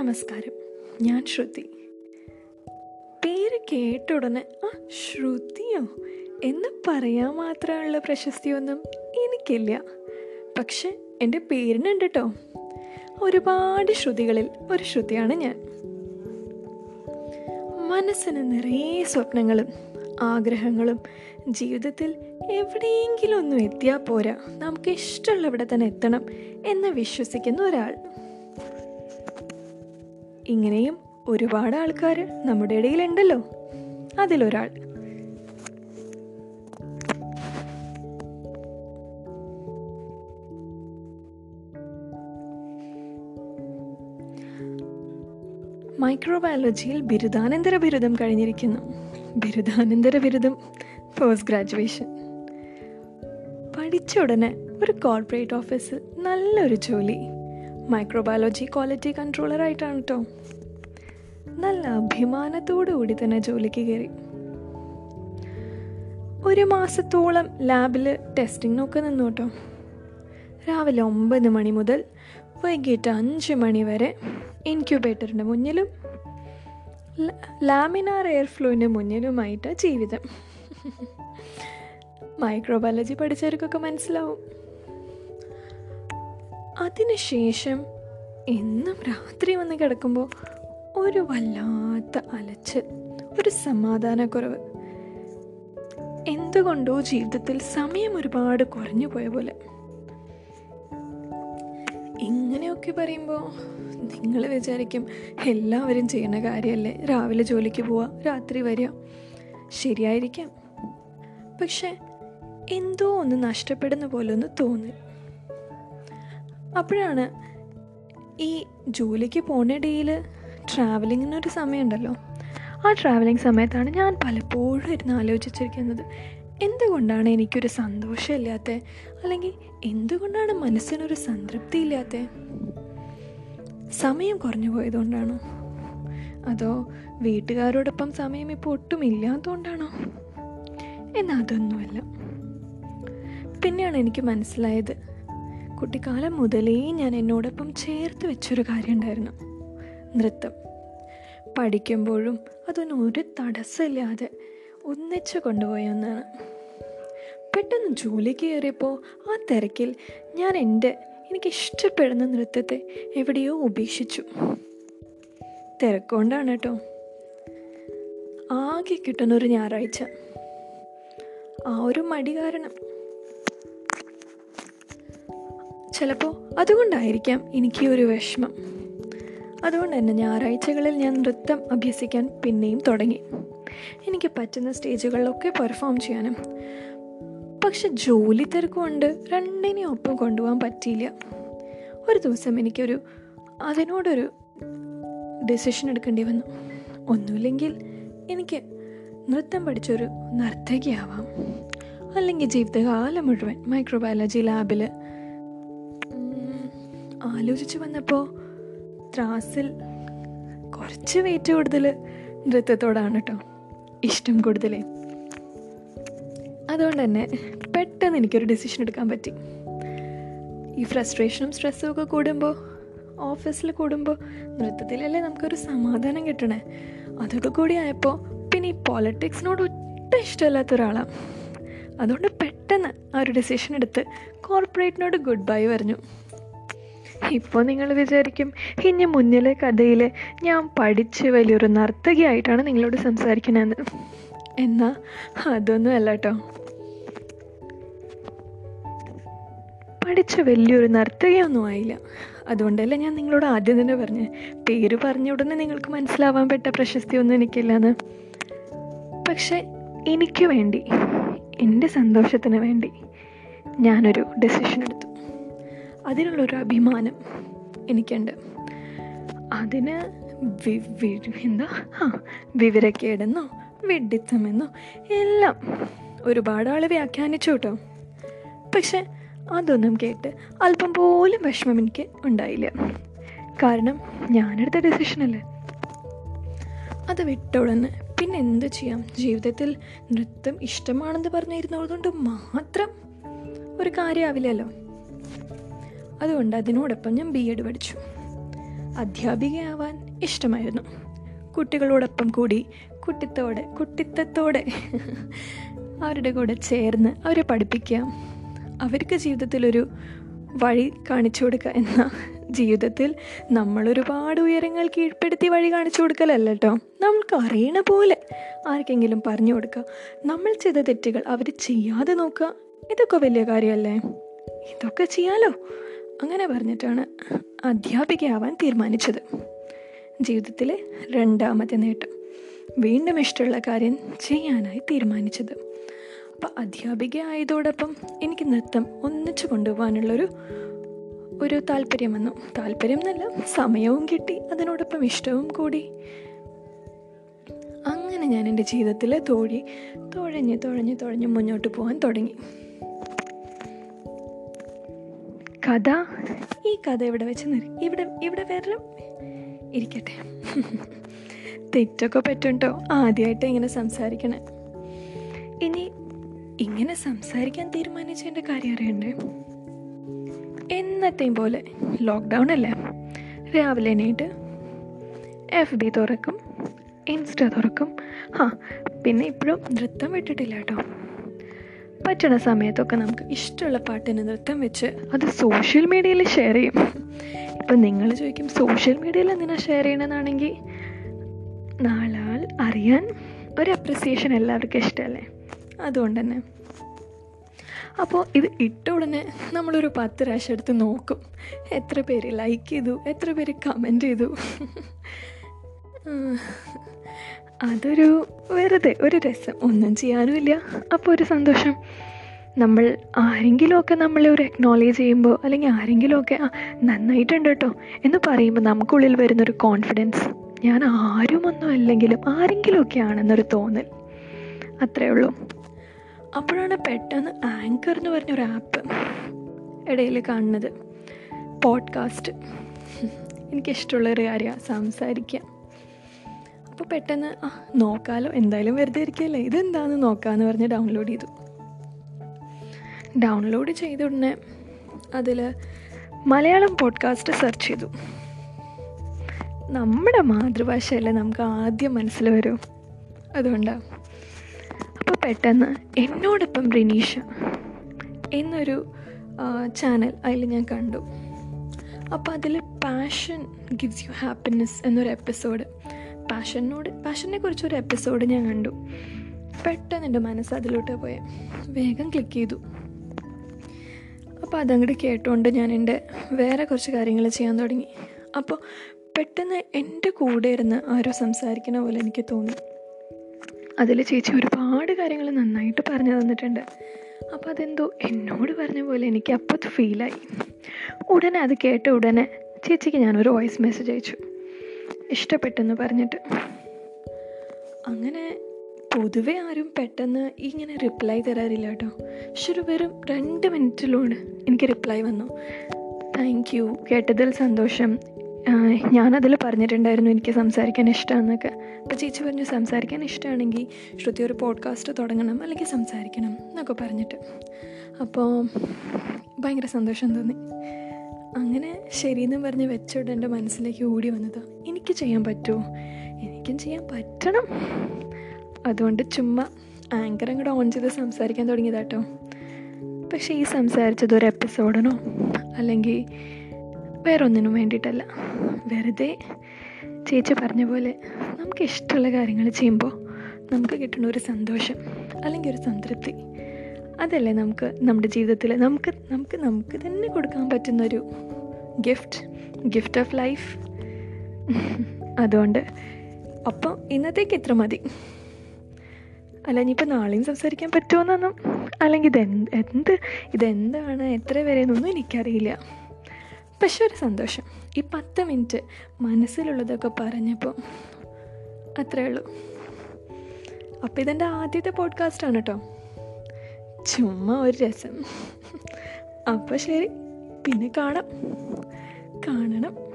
നമസ്കാരം. ഞാൻ ശ്രുതി. പേര് കേട്ട ഉടനെ ആ ശ്രുതിയോ? എന്ന് പറയാൻ മാത്രമുള്ള പ്രശസ്തിയൊന്നും എനിക്കില്ല. പക്ഷെ എന്റെ പേരിനുണ്ട് കേട്ടോ ഒരുപാട് ശ്രുതികളിൽ ഒരു ശ്രുതിയാണ് ഞാൻ. മനസ്സിന് നിറയെ സ്വപ്നങ്ങളും ആഗ്രഹങ്ങളും ജീവിതത്തിൽ എവിടെയെങ്കിലും ഒന്നും എത്തിയാൽ പോരാ. നമുക്ക് ഇഷ്ടമുള്ളവിടെ തന്നെ എത്തണം എന്ന് വിശ്വസിക്കുന്ന ഒരാൾ. ഇങ്ങനെയും ഒരുപാട് ആൾക്കാർ നമ്മുടെ ഇടയിലുണ്ടല്ലോ. അതിലൊരാൾ. മൈക്രോബയോളജിയിൽ ബിരുദാനന്തര ബിരുദം കഴിഞ്ഞിരിക്കുന്നു. ബിരുദാനന്തര ബിരുദം പോസ്റ്റ് ഗ്രാജുവേഷൻ. പഠിച്ച ഉടനെ ഒരു കോർപ്പറേറ്റ് ഓഫീസിൽ നല്ലൊരു ജോലി. മൈക്രോബയോളജി ക്വാളിറ്റി കൺട്രോളറായിട്ടാണ് കേട്ടോ നല്ല അഭിമാനത്തോടു കൂടി തന്നെ ജോലിക്ക് കയറി. ഒരു മാസത്തോളം ലാബിൽ ടെസ്റ്റിങ്ങിനൊക്കെ നിന്നു കേട്ടോ രാവിലെ ഒമ്പത് മണി മുതൽ വൈകിട്ട് അഞ്ച് മണി വരെ ഇൻക്യുബേറ്ററിന്റെ മുന്നിലും ലാമിനാർ എയർ ഫ്ലോയിന്റെ മുന്നിലുമായിട്ട് ജീവിതം. മൈക്രോബയോളജി പഠിച്ചവർക്കൊക്കെ മനസ്സിലാവും. അതിനുശേഷം എന്നും രാത്രി വന്ന് കിടക്കുമ്പോൾ ഒരു വല്ലാത്ത അലച്ച് ഒരു സമാധാനക്കുറവ്. എന്തുകൊണ്ടോ ജീവിതത്തിൽ സമയം ഒരുപാട് കുറഞ്ഞു പോയ പോലെ. ഇങ്ങനെയൊക്കെ പറയുമ്പോൾ നിങ്ങൾ വിചാരിക്കും എല്ലാവരും ചെയ്യുന്ന കാര്യമല്ലേ രാവിലെ ജോലിക്ക് പോവുക രാത്രി വരിക. ശരിയായിരിക്കാം. പക്ഷെ എന്തോ ഒന്ന് നഷ്ടപ്പെടുന്ന പോലെ ഒന്ന് തോന്നി അപ്പോഴാണ് ഈ ജോലിക്ക് പോണ ഇടയിൽ ട്രാവലിങ്ങിനൊരു സമയമുണ്ടല്ലോ. ആ ട്രാവലിംഗ് സമയത്താണ് ഞാൻ പലപ്പോഴും ഇരുന്ന് ആലോചിച്ചിരിക്കുന്നത്. എന്തുകൊണ്ടാണ് എനിക്കൊരു സന്തോഷമില്ലാത്ത? അല്ലെങ്കിൽ എന്തുകൊണ്ടാണ് മനസ്സിനൊരു സംതൃപ്തി ഇല്ലാത്ത സമയം കുറഞ്ഞു പോയതുകൊണ്ടാണോ? അതോ വീട്ടുകാരോടൊപ്പം സമയം ഇപ്പോൾ ഒട്ടും ഇല്ലാത്തതുകൊണ്ടാണോ? എന്നാൽ അതൊന്നുമല്ല. പിന്നെയാണ് എനിക്ക് മനസ്സിലായത്. കുട്ടിക്കാലം മുതലേ ഞാൻ എന്നോടൊപ്പം ചേർത്ത് വെച്ചൊരു കാര്യം ഉണ്ടായിരുന്നു നൃത്തം. പഠിക്കുമ്പോഴും അതൊന്നും ഒരു തടസ്സമില്ലാതെ ഒന്നിച്ച് കൊണ്ടുപോയ ഒന്നാണ്. പെട്ടെന്ന് ജോലിക്ക് കയറിയപ്പോൾ ആ തിരക്കിൽ ഞാൻ എന്റെ എനിക്ക് ഇഷ്ടപ്പെടുന്ന നൃത്തത്തെ എവിടെയോ ഉപേക്ഷിച്ചു. തിരക്കൊണ്ടാണ് കേട്ടോ. ആകെ കിട്ടുന്നൊരു ഞായറാഴ്ച. ആ ഒരു മടി കാരണം ചിലപ്പോൾ അതുകൊണ്ടായിരിക്കാം എനിക്ക് ഒരു വിഷമം. അതുകൊണ്ട് തന്നെ ഞായറാഴ്ചകളിൽ ഞാൻ നൃത്തം അഭ്യസിക്കാൻ പിന്നെയും തുടങ്ങി. എനിക്ക് പറ്റുന്ന സ്റ്റേജുകളിലൊക്കെ പെർഫോം ചെയ്യാനും. പക്ഷെ ജോലി തിരക്കുകൊണ്ട് രണ്ടിനെയും ഒപ്പം കൊണ്ടുപോകാൻ പറ്റിയില്ല. ഒരു ദിവസം എനിക്കൊരു അതിനോടൊരു ഡെസിഷൻ എടുക്കേണ്ടി വന്നു. ഒന്നുമില്ലെങ്കിൽ എനിക്ക് നൃത്തം പഠിച്ചൊരു നർത്തകിയാവാം. അല്ലെങ്കിൽ ജീവിതകാലം മുഴുവൻ മൈക്രോബയോളജി ലാബിൽ ആലോചിച്ച് വന്നപ്പോൾ ത്രാസിൽ കുറച്ച് വെയിറ്റ് കൂടുതൽ നൃത്തത്തോടാണ് കേട്ടോ ഇഷ്ടം കൂടുതലേ. അതുകൊണ്ട് തന്നെ പെട്ടെന്ന് എനിക്കൊരു ഡിസിഷൻ എടുക്കാൻ പറ്റി. ഈ ഫ്രസ്ട്രേഷനും സ്ട്രെസ്സും ഒക്കെ കൂടുമ്പോൾ ഓഫീസിൽ കൂടുമ്പോൾ നൃത്തത്തിലല്ലേ നമുക്കൊരു സമാധാനം കിട്ടണേ? അതൊക്കെ കൂടി ആയപ്പോൾ പിന്നെ ഈ പോളിറ്റിക്സിനോട് ഒട്ടും ഇഷ്ടമില്ലാത്ത ഒരാളാണ് അതുകൊണ്ട് പെട്ടെന്ന് ആ ഒരു ഡിസിഷൻ എടുത്ത് കോർപ്പറേറ്റിനോട് ഗുഡ് ബൈ പറഞ്ഞു. ഇപ്പോൾ നിങ്ങൾ വിചാരിക്കും ഇനി മുന്നിലെ കഥയിൽ ഞാൻ പഠിച്ച് വലിയൊരു നർത്തകിയായിട്ടാണ് നിങ്ങളോട് സംസാരിക്കണമെന്ന് എന്നാൽ അതൊന്നും അല്ല കേട്ടോ പഠിച്ച വലിയൊരു നർത്തകിയൊന്നും ആയില്ല. അതുകൊണ്ടല്ല ഞാൻ നിങ്ങളോട് ആദ്യം തന്നെ പറഞ്ഞു പേര് പറഞ്ഞ ഉടനെ നിങ്ങൾക്ക് മനസ്സിലാവാൻ പറ്റ പ്രശസ്തിയൊന്നും എനിക്കില്ലെന്ന്. പക്ഷെ എനിക്ക് വേണ്ടി എന്റെ സന്തോഷത്തിന് വേണ്ടി ഞാനൊരു ഡെസിഷൻ എടുത്തു. അതിനുള്ളൊരു അഭിമാനം എനിക്കുണ്ട്. അതിന് എന്താ? വിവരക്കേടെന്നോ വെഡിത്തമെന്നോ എല്ലാം ഒരുപാട് ആൾ വ്യാഖ്യാനിച്ചു കേട്ടോ. പക്ഷെ അതൊന്നും കേട്ട് അല്പം പോലും വിഷമം എനിക്ക് ഉണ്ടായില്ല. കാരണം ഞാനെടുത്ത ഡെസിഷനല്ലേ അത് വിട്ടോളന്ന് പിന്നെ എന്ത് ചെയ്യാം? ജീവിതത്തിൽ നൃത്തം ഇഷ്ടമാണെന്ന് പറഞ്ഞിരുന്നതുകൊണ്ട് മാത്രം ഒരു കാര്യമാവില്ലല്ലോ അതുകൊണ്ട് അതിനോടൊപ്പം ഞാൻ ബി എഡ് പഠിച്ചു. അധ്യാപികയാവാൻ ഇഷ്ടമായിരുന്നു. കുട്ടികളോടൊപ്പം കൂടി കുട്ടിത്തോടെ കുട്ടിത്തത്തോടെ അവരുടെ കൂടെ ചേർന്ന് അവരെ പഠിപ്പിക്കുക അവർക്ക് ജീവിതത്തിലൊരു വഴി കാണിച്ചു കൊടുക്കുക എന്ന ജീവിതത്തിൽ നമ്മളൊരുപാട് ഉയരങ്ങൾ കീഴ്പ്പെടുത്തി വഴി കാണിച്ചു കൊടുക്കലല്ല കേട്ടോ അറിയണ പോലെ ആർക്കെങ്കിലും പറഞ്ഞു കൊടുക്കുക. നമ്മൾ ചെയ്ത തെറ്റുകൾ അവർ ചെയ്യാതെ നോക്കുക. ഇതൊക്കെ വലിയ കാര്യമല്ലേ? ഇതൊക്കെ ചെയ്യാലോ? അങ്ങനെ പറഞ്ഞിട്ടാണ് അധ്യാപികയാവാൻ തീരുമാനിച്ചത്. ജീവിതത്തിലെ രണ്ടാമത്തെ നേട്ടം വീണ്ടും ഇഷ്ടമുള്ള കാര്യം ചെയ്യാനായി തീരുമാനിച്ചത്. അപ്പം അധ്യാപിക ആയതോടൊപ്പം എനിക്ക് നൃത്തം ഒന്നിച്ചു കൊണ്ടുപോകാനുള്ളൊരു ഒരു താല്പര്യം വന്നു. താല്പര്യം എന്നല്ല സമയവും കിട്ടി അതിനോടൊപ്പം ഇഷ്ടവും കൂടി. അങ്ങനെ ഞാൻ എന്റെ ജീവിതത്തിൽ തോഴി തുഴഞ്ഞ് തുഴഞ്ഞ് തുഴഞ്ഞ് മുന്നോട്ട് പോകാൻ തുടങ്ങി. കഥ? ഈ കഥ ഇവിടെ വെച്ച് നിർ ഇവിടെ ഇവിടെ വരലും? ഇരിക്കട്ടെ. തെറ്റൊക്കെ പറ്റുണ്ടോ? ആദ്യമായിട്ട് ഇങ്ങനെ സംസാരിക്കണേ. ഇനി ഇങ്ങനെ സംസാരിക്കാൻ തീരുമാനിച്ചതിന്റെ കാര്യം അറിയണ്ടേ? എന്നത്തെയും പോലെ ലോക്ക്ഡൗൺ അല്ലേ. രാവിലെ എണീറ്റ് എഫ് ബി തുറക്കും ഇൻസ്റ്റ തുറക്കും. ആ പിന്നെ ഇപ്പോഴും നൃത്തം വിട്ടിട്ടില്ല കേട്ടോ പറ്റണ സമയത്തൊക്കെ നമുക്ക് ഇഷ്ടമുള്ള പാട്ടിന് നൃത്തം വെച്ച് അത് സോഷ്യൽ മീഡിയയിൽ ഷെയർ ചെയ്യും. ഇപ്പം നിങ്ങൾ ചോദിക്കും സോഷ്യൽ മീഡിയയിൽ എന്തിനാണ് ഷെയർ ചെയ്യണമെന്നാണെങ്കിൽ നാളാൾ അറിയാൻ ഒരു അപ്രിസിയേഷൻ എല്ലാവർക്കും ഇഷ്ടമല്ലേ? അതുകൊണ്ട് തന്നെ. അപ്പോൾ ഇത് ഇട്ട ഉടനെ നമ്മളൊരു പത്ത് പ്രാവശ്യം എടുത്ത് നോക്കും. എത്ര പേര് ലൈക്ക് ചെയ്തു എത്ര പേര് കമന്റ് ചെയ്തു. അതൊരു വെറുതെ ഒരു രസം. ഒന്നും ചെയ്യാനുമില്ല. അപ്പോൾ ഒരു സന്തോഷം. നമ്മൾ ആരെങ്കിലുമൊക്കെ നമ്മളെ ഒരു അക്നോളേജ് ചെയ്യുമ്പോൾ അല്ലെങ്കിൽ ആരെങ്കിലുമൊക്കെ ആ നന്നായിട്ടുണ്ട് കേട്ടോ എന്ന് പറയുമ്പോൾ നമുക്കുള്ളിൽ വരുന്നൊരു കോൺഫിഡൻസ് ഞാൻ ആരുമൊന്നും അല്ലെങ്കിലും ആരെങ്കിലുമൊക്കെ ആണെന്നൊരു തോന്നൽ. അത്രേ ഉള്ളൂ. അപ്പോഴാണ് പെട്ടെന്ന് ആങ്കർ എന്ന് പറഞ്ഞൊരു ആപ്പ് ഇടയിൽ കാണുന്നത്. പോഡ്കാസ്റ്റ് എനിക്കിഷ്ടമുള്ളൊരു കാര്യമാണ് സംസാരിക്കുക അപ്പോൾ പെട്ടെന്ന് ആ നോക്കാലോ എന്തായാലും വെറുതെ ഇരിക്കുകയല്ലേ ഇതെന്താണെന്ന് നോക്കാമെന്ന് പറഞ്ഞ് ഡൗൺലോഡ് ചെയ്തു. ഡൗൺലോഡ് ചെയ്ത ഉടനെ അതിൽ മലയാളം പോഡ്കാസ്റ്റ് സെർച്ച് ചെയ്തു. നമ്മുടെ മാതൃഭാഷയല്ലേ നമുക്ക് ആദ്യം മനസ്സിൽ വരും. അതുകൊണ്ടാണ് അപ്പോൾ പെട്ടെന്ന് എന്നോടൊപ്പം റിനീഷ എന്നൊരു ചാനൽ അതിൽ ഞാൻ കണ്ടു. അപ്പോൾ അതിൽ പാഷൻ ഗിവ്സ് യു ഹാപ്പിനെസ് എന്നൊരു എപ്പിസോഡ് പാഷനോട് പാഷനെ കുറിച്ചൊരു എപ്പിസോഡ് ഞാൻ കണ്ടു. പെട്ടെന്ന് എന്റെ മനസ്സ് അതിലോട്ട് പോയ. വേഗം ക്ലിക്ക് ചെയ്തു. അപ്പോൾ അതങ്ങോട്ട് കേട്ടുകൊണ്ട് ഞാൻ എന്റെ വേറെ കുറച്ച് കാര്യങ്ങൾ ചെയ്യാൻ തുടങ്ങി. അപ്പോൾ പെട്ടെന്ന് എന്റെ കൂടെ ഇരുന്ന് ആരോ സംസാരിക്കുന്ന പോലെ എനിക്ക് തോന്നി. അതിൽ ചേച്ചി ഒരുപാട് കാര്യങ്ങൾ നന്നായിട്ട് പറഞ്ഞു തന്നിട്ടുണ്ട്. അപ്പോൾ അതെന്തോ എന്നോട് പറഞ്ഞ പോലെ എനിക്ക് അപ്പോൾ ഫീലായി ഉടനെ അത് കേട്ട ഉടനെ ചേച്ചിക്ക് ഞാനൊരു വോയിസ് മെസ്സേജ് അയച്ചു. ഇഷ്ടപ്പെട്ടെന്ന് പറഞ്ഞിട്ട്. അങ്ങനെ പൊതുവെ ആരും പെട്ടെന്ന് ഇങ്ങനെ റിപ്ലൈ തരാറില്ല കേട്ടോ. പക്ഷെ ഒരു വെറും രണ്ട് മിനിറ്റിലൂടെ എനിക്ക് റിപ്ലൈ വന്നു. താങ്ക് യു കേട്ടതിൽ സന്തോഷം. ഞാനതിൽ പറഞ്ഞിട്ടുണ്ടായിരുന്നു എനിക്ക് സംസാരിക്കാൻ ഇഷ്ടമാണെന്നൊക്കെ അപ്പോൾ ചേച്ചി പറഞ്ഞു സംസാരിക്കാൻ ഇഷ്ടമാണെങ്കിൽ ശ്രുതി ഒരു പോഡ്കാസ്റ്റ് തുടങ്ങണം അല്ലെങ്കിൽ സംസാരിക്കണം എന്നൊക്കെ പറഞ്ഞിട്ട്. അപ്പോൾ ഭയങ്കര സന്തോഷം തോന്നി. അങ്ങനെ ശരിയെന്ന് പറഞ്ഞ് വെച്ചോട്ട് എന്റെ മനസ്സിലേക്ക് ഓടി വന്നത്. എനിക്ക് ചെയ്യാൻ പറ്റുമോ എനിക്കും ചെയ്യാൻ പറ്റണം. അതുകൊണ്ട് ചുമ്മാ ആങ്കർ അങ്ങോട്ട് ഓൺ ചെയ്ത് സംസാരിക്കാൻ തുടങ്ങിയതാട്ടോ. പക്ഷേ ഈ സംസാരിച്ചത് ഒരു എപ്പിസോഡിനോ അല്ലെങ്കിൽ വേറൊന്നിനും വേണ്ടിയിട്ടല്ല. വെറുതെ ചേച്ചി പറഞ്ഞ പോലെ നമുക്ക് ഇഷ്ടമുള്ള കാര്യങ്ങൾ ചെയ്യുമ്പോൾ നമുക്ക് കിട്ടുന്ന ഒരു സന്തോഷം അല്ലെങ്കിൽ ഒരു സംതൃപ്തി. അതല്ലേ നമുക്ക് നമ്മുടെ ജീവിതത്തിൽ നമുക്ക് നമുക്ക് നമുക്ക് തന്നെ കൊടുക്കാൻ പറ്റുന്നൊരു ഗിഫ്റ്റ് ഗിഫ്റ്റ് ഓഫ് ലൈഫ് അതുകൊണ്ട് അപ്പം ഇന്നത്തേക്ക് ഇത്ര മതി. അല്ല ഇനിയിപ്പോൾ നാളെയും സംസാരിക്കാൻ പറ്റുമോന്നൊന്നും അല്ലെങ്കിൽ ഇതെന്ത് എന്ത് ഇതെന്താണ്? എത്ര വരെ എന്നൊന്നും എനിക്കറിയില്ല. പക്ഷെ ഒരു സന്തോഷം. ഈ പത്ത് മിനിറ്റ് മനസ്സിലുള്ളതൊക്കെ പറഞ്ഞപ്പോൾ അത്രേ ഉള്ളൂ. അപ്പോൾ ഇതെന്റെ ആദ്യത്തെ പോഡ്കാസ്റ്റാണ് കേട്ടോ ചുമ്മാ ഒരു രസം. അപ്പോൾ ശരി പിന്നെ കാണാം. കാണണം.